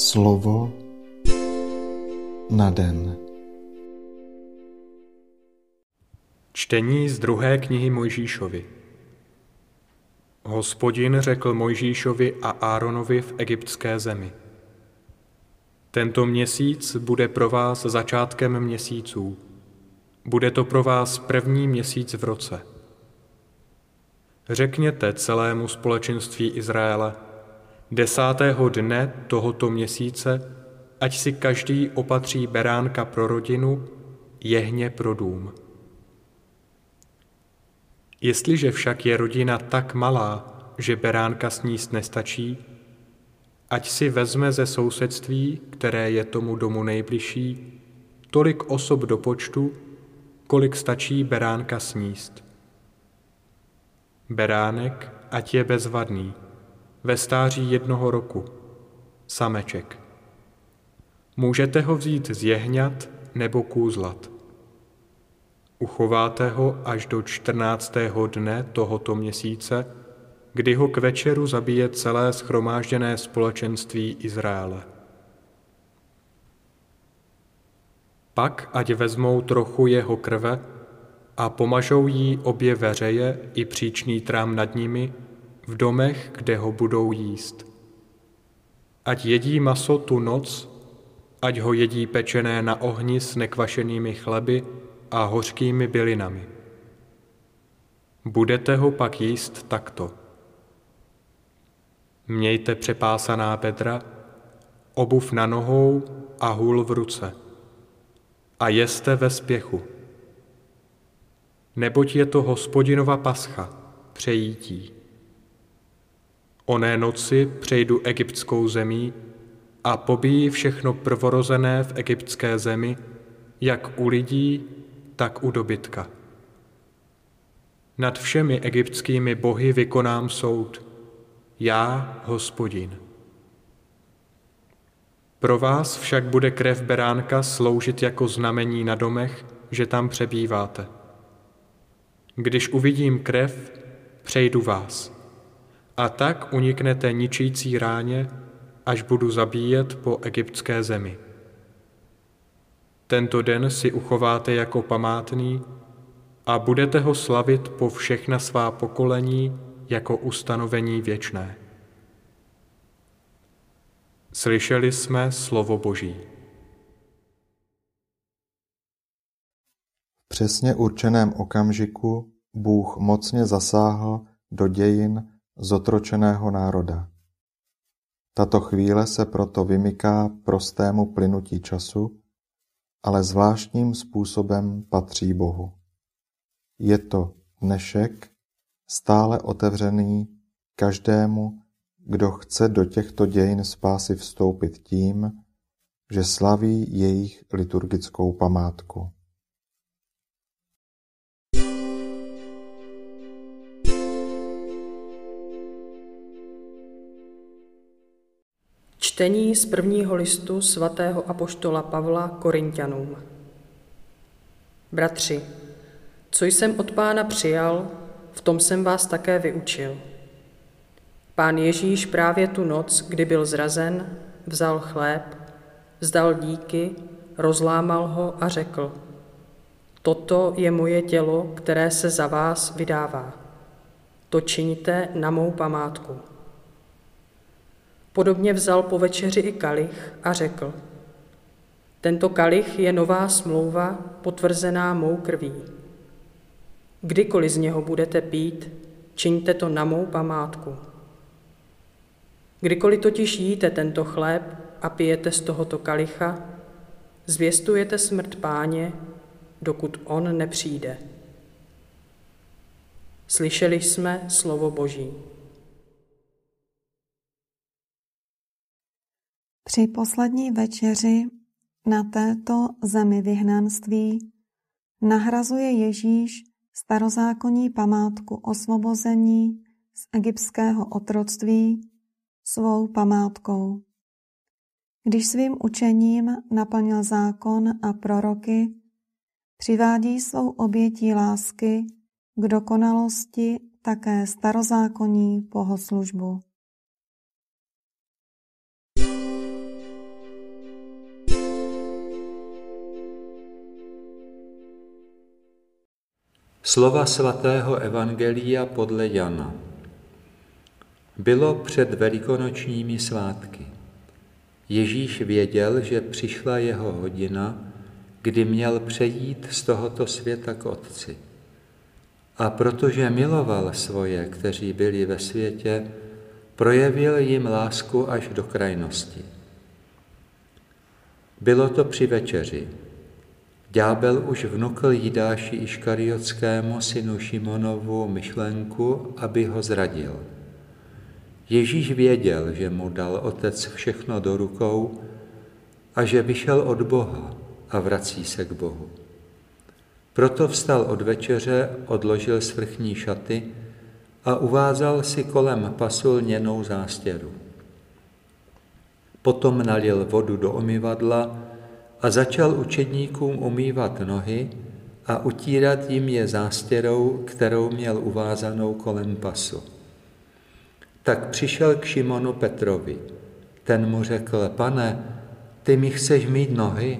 Slovo na den. Čtení z druhé knihy Mojžíšovi. Hospodin řekl Mojžíšovi a Áronovi v egyptské zemi. Tento měsíc bude pro vás začátkem měsíců. Bude to pro vás první měsíc v roce. Řekněte celému společenství Izraele, desátého dne tohoto měsíce, ať si každý opatří beránka pro rodinu, jehně pro dům. Jestliže však je rodina tak malá, že beránka sníst nestačí, ať si vezme ze sousedství, které je tomu domu nejbližší, tolik osob do počtu, kolik stačí beránka sníst. Beránek, ať je bezvadný, ve stáří jednoho roku, sameček. Můžete ho vzít z jehňat nebo kůzlat. Uchováte ho až do čtrnáctého dne tohoto měsíce, kdy ho k večeru zabije celé schromážděné společenství Izraele. Pak ať vezmou trochu jeho krve a pomažou jí obě veřeje i příčný trám nad nimi v domech, kde ho budou jíst. Ať jedí maso tu noc, ať ho jedí pečené na ohni s nekvašenými chleby a hořkými bylinami. Budete ho pak jíst takto. Mějte přepásaná bedra, obuv na nohou a hůl v ruce. A jeste ve spěchu. Neboť je to hospodinova pascha, přejítí. Oné noci přejdu egyptskou zemí a pobíjí všechno prvorozené v egyptské zemi, jak u lidí, tak u dobytka. Nad všemi egyptskými bohy vykonám soud – já, hospodin. Pro vás však bude krev beránka sloužit jako znamení na domech, že tam přebýváte. Když uvidím krev, přejdu vás. A tak uniknete ničící ráně, až budu zabíjet po egyptské zemi. Tento den si uchováte jako památný a budete ho slavit po všechna svá pokolení jako ustanovení věčné. Slyšeli jsme slovo Boží. V přesně určeném okamžiku Bůh mocně zasáhl do dějin zotročeného národa. Tato chvíle se proto vymyká prostému plynutí času, ale zvláštním způsobem patří Bohu. Je to dnešek, stále otevřený každému, kdo chce do těchto dějin spásy vstoupit tím, že slaví jejich liturgickou památku. Čtení z prvního listu svatého apoštola Pavla Korintianům. Bratři, co jsem od pána přijal, v tom jsem vás také vyučil. Pán Ježíš právě tu noc, kdy byl zrazen, vzal chléb, vzdal díky, rozlámal ho a řekl, toto je moje tělo, které se za vás vydává. To činíte na mou památku. Podobně vzal po večeři i kalich a řekl, tento kalich je nová smlouva potvrzená mou krví. Kdykoliv z něho budete pít, čiňte to na mou památku. Kdykoliv totiž jíte tento chléb a pijete z tohoto kalicha, zvěstujete smrt páně, dokud on nepřijde. Slyšeli jsme slovo Boží. Při poslední večeři na této zemi vyhnanství nahrazuje Ježíš starozákonní památku osvobození z egyptského otroctví svou památkou. Když svým učením naplnil zákon a proroky, přivádí svou obětí lásky k dokonalosti také starozákonní bohoslužbu. Slova svatého Evangelia podle Jana. Bylo před velikonočními svátky. Ježíš věděl, že přišla jeho hodina, kdy měl přejít z tohoto světa k Otci. A protože miloval svoje, kteří byli ve světě, projevil jim lásku až do krajnosti. Bylo to při večeři. Ďábel už vnukl Jidáši Iškariotskému synu Šimonovu myšlenku, aby ho zradil. Ježíš věděl, že mu dal otec všechno do rukou a že vyšel od Boha a vrací se k Bohu. Proto vstal od večeře, odložil svrchní šaty a uvázal si kolem pasu lněnou zástěru. Potom nalil vodu do omyvadla a začal učedníkům umývat nohy a utírat jim je zástěrou, kterou měl uvázanou kolem pasu. Tak přišel k Šimonu Petrovi. Ten mu řekl, pane, ty mi chceš mít nohy?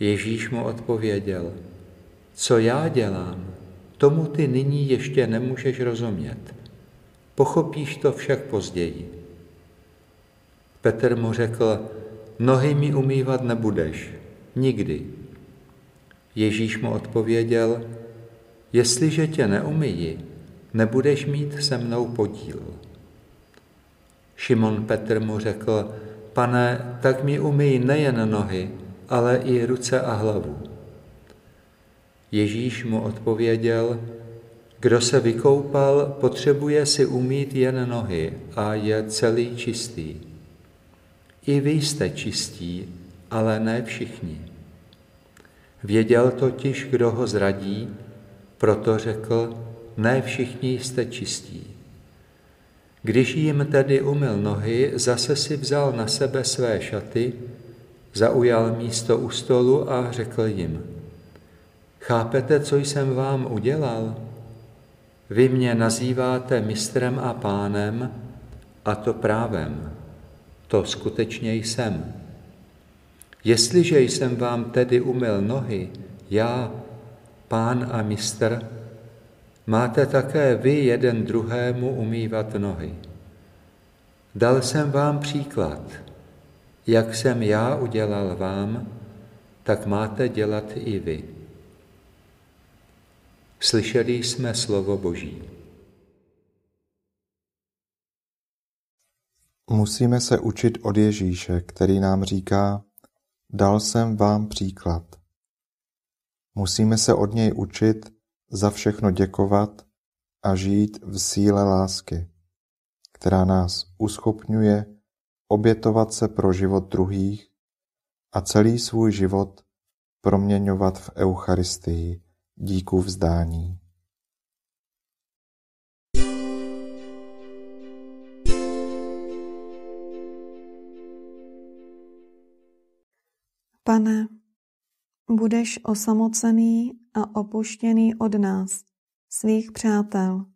Ježíš mu odpověděl, co já dělám, tomu ty nyní ještě nemůžeš rozumět. Pochopíš to však později. Petr mu řekl, nohy mi umývat nebudeš, nikdy. Ježíš mu odpověděl, jestliže tě neumyji, nebudeš mít se mnou podíl. Šimon Petr mu řekl, pane, tak mi umyj nejen nohy, ale i ruce a hlavu. Ježíš mu odpověděl, kdo se vykoupal, potřebuje si umít jen nohy a je celý čistý. I vy jste čistí, ale ne všichni. Věděl totiž, kdo ho zradí, proto řekl, ne všichni jste čistí. Když jim tedy umyl nohy, zase si vzal na sebe své šaty, zaujal místo u stolu a řekl jim, chápete, co jsem vám udělal? Vy mě nazýváte mistrem a pánem, a to právem. To skutečně jsem. Jestliže jsem vám tedy umyl nohy, já, pán a mistr, máte také vy jeden druhému umývat nohy. Dal jsem vám příklad, jak jsem já udělal vám, tak máte dělat i vy. Slyšeli jsme slovo Boží. Musíme se učit od Ježíše, který nám říká, dal jsem vám příklad. Musíme se od něj učit za všechno děkovat a žít v síle lásky, která nás uschopňuje obětovat se pro život druhých a celý svůj život proměňovat v Eucharistii díku vzdání. Pane, budeš osamocený a opuštěný od nás, svých přátel,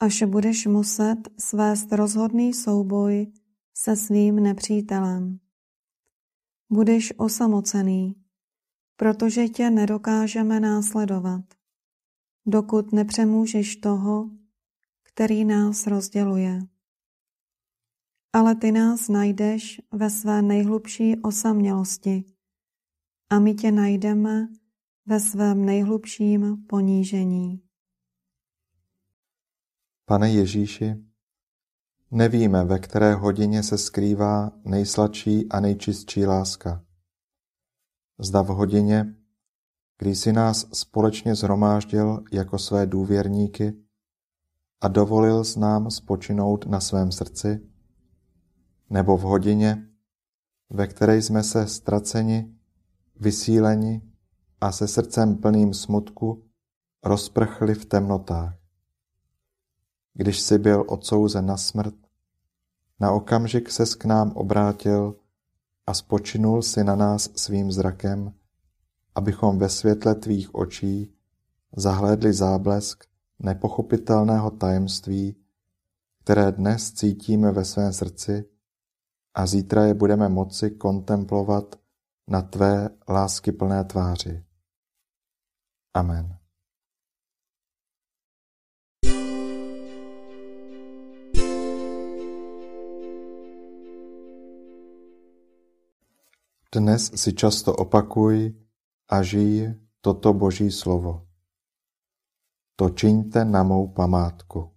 až budeš muset svést rozhodný souboj se svým nepřítelem. Budeš osamocený, protože tě nedokážeme následovat, dokud nepřemůžeš toho, který nás rozděluje. Ale ty nás najdeš ve své nejhlubší osamělosti a my tě najdeme ve svém nejhlubším ponížení. Pane Ježíši, nevíme, ve které hodině se skrývá nejsladší a nejčistší láska. Zda v hodině, kdy jsi nás společně zhromáždil jako své důvěrníky a dovolil s nám spočinout na svém srdci, nebo v hodině, ve které jsme se ztraceni vysíleni a se srdcem plným smutku rozprchli v temnotách. Když si byl odsouzen na smrt, na okamžik ses k nám obrátil a spočinul si na nás svým zrakem, abychom ve světle tvých očí zahlédli záblesk nepochopitelného tajemství, které dnes cítíme ve svém srdci a zítra je budeme moci kontemplovat na tvé láskyplné tváři. Amen. Dnes si často opakuj a žij toto Boží slovo. To čiňte na mou památku.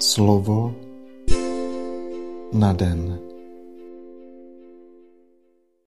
Slovo na den.